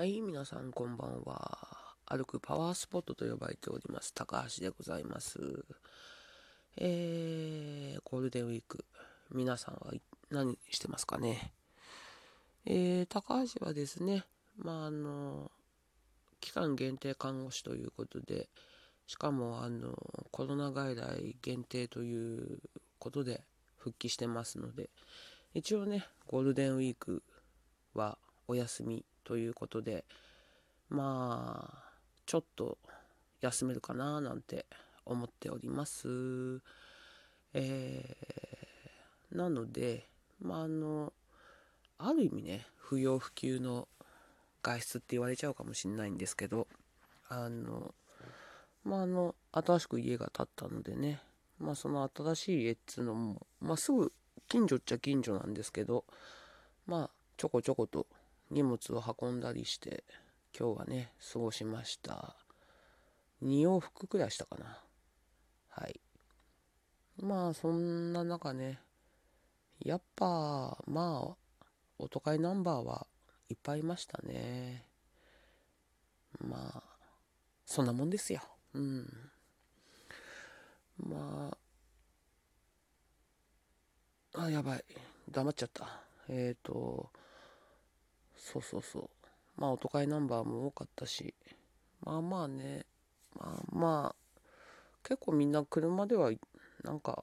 はい、皆さんこんばんは。歩くパワースポットと呼ばれております、高橋でございます。えー、ゴールデンウィーク、皆さんは何してますかね？えー、高橋はですね、まあ、あの、期間限定看護師ということで、しかも、あの、コロナ外来限定ということで復帰してますので、一応ね、ゴールデンウィークはお休みということで、まあ、ちょっと休めるかななんて思っております。えー、なので、まあ、あの、ある意味ね、不要不急の外出って言われちゃうかもしれないんですけど、あの、まあ、あの、新しく家が建ったのでね、まあ、その新しい家っつうのも、まあ、すぐ近所っちゃ近所なんですけど、まあ、ちょこちょこと荷物を運んだりして、今日はね、過ごしました。2往復くらいしたかな。はい。まあ、そんな中ね、やっぱ、まあ、オトカイナンバーはいっぱいいましたね。まあ、そんなもんですよ。うん。まあ、あ、やばい。黙っちゃった。えっ、ー、と、そうそうそう。まあ、オトカイナンバーも多かったし、まあまあね、まあまあ、結構みんな車では、なんか、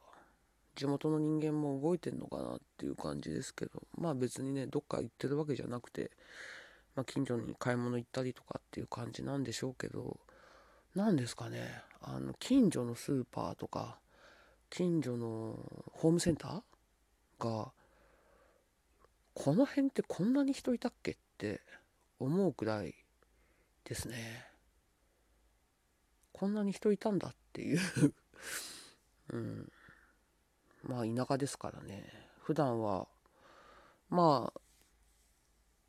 地元の人間も動いてんのかなっていう感じですけど、まあ別にね、どっか行ってるわけじゃなくて、まあ近所に買い物行ったりとかっていう感じなんでしょうけど、何ですかね、あの、近所のスーパーとか、近所のホームセンターが、この辺ってこんなに人いたっけって思うくらいですね。こんなに人いたんだっていう うん。まあ田舎ですからね。普段は、ま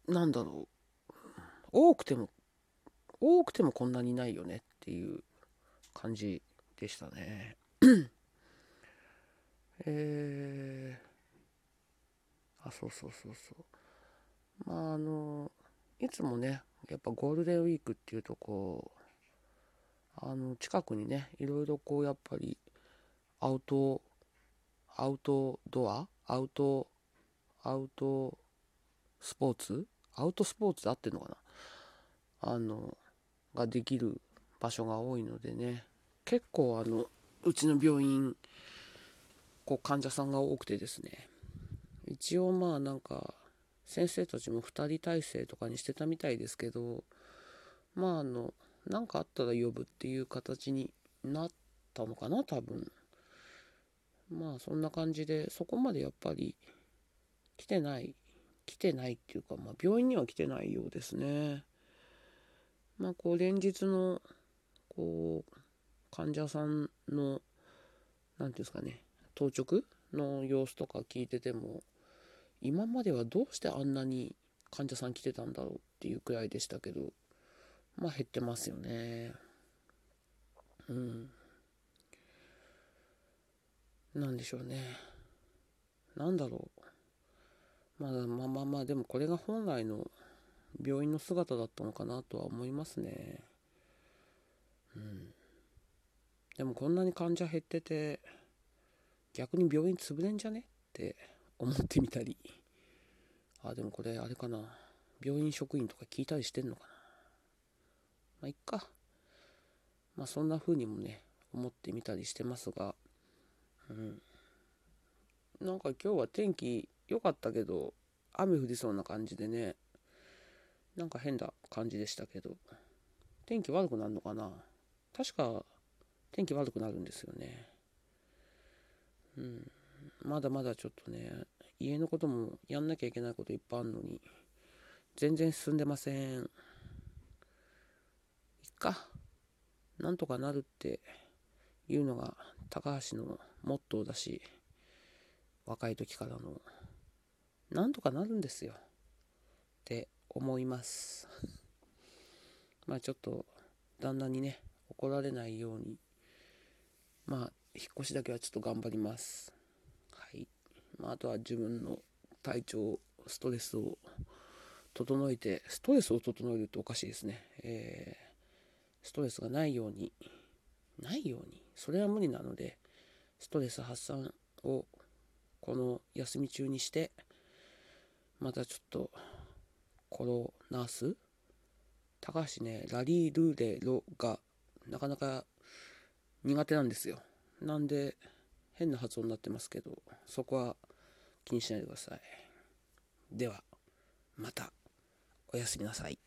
あ、なんだろう。多くても、多くてもこんなにないよねっていう感じでしたね。えー、あ、そうそうそうそう。まああの、いつもね、やっぱゴールデンウィークっていうとこう、あの、近くにね、いろいろこうやっぱり、アウト、アウトドアアウト、アウトスポーツアウトスポーツで合ってんのかな？あの、ができる場所が多いのでね、結構あの、うちの病院、こう患者さんが多くてですね、一応まあなんか、先生たちも2人体制とかにしてたみたいですけど、まああの、何かあったら呼ぶっていう形になったのかな、多分。まあそんな感じで、そこまでやっぱり来てない、来てないっていうか、まあ病院には来てないようですね。まあこう連日の、こう、患者さんの、何ていうんですかね、当直の様子とか聞いてても、今まではどうしてあんなに患者さん来てたんだろうっていうくらいでしたけど、まあ減ってますよね。うん。なんでしょうね。なんだろう。まあまあまあまあ、でもこれが本来の病院の姿だったのかなとは思いますね。うん。でもこんなに患者減ってて、逆に病院潰れんじゃねって思ってみたり。あ、でもこれあれかな。病院職員とか聞いたりしてんのかな。まあ、いっか。まあ、そんな風にもね、思ってみたりしてますが、うん。なんか今日は天気良かったけど、雨降りそうな感じでね、なんか変な感じでしたけど、天気悪くなるのかな確か、天気悪くなるんですよね。うん。まだまだちょっとね、家のこともやんなきゃいけないこといっぱいあるのに、全然進んでません。いっか。なんとかなるっていうのが高橋のモットーだし、若い時からの、なんとかなるんですよ。って思います。まあちょっと、旦那にね、怒られないように、まあ、引っ越しだけはちょっと頑張ります。まあ、あとは自分の体調、ストレスを整えてストレスを整えるっておかしいですね、えー、ストレスがないようにないように？それは無理なのでストレス発散をこの休み中にしてまたちょっとコロナース高橋ねラリールーレロがなかなか苦手なんですよ。なんで変な発音になってますけどそこは気にしないでください。ではまたおやすみなさい。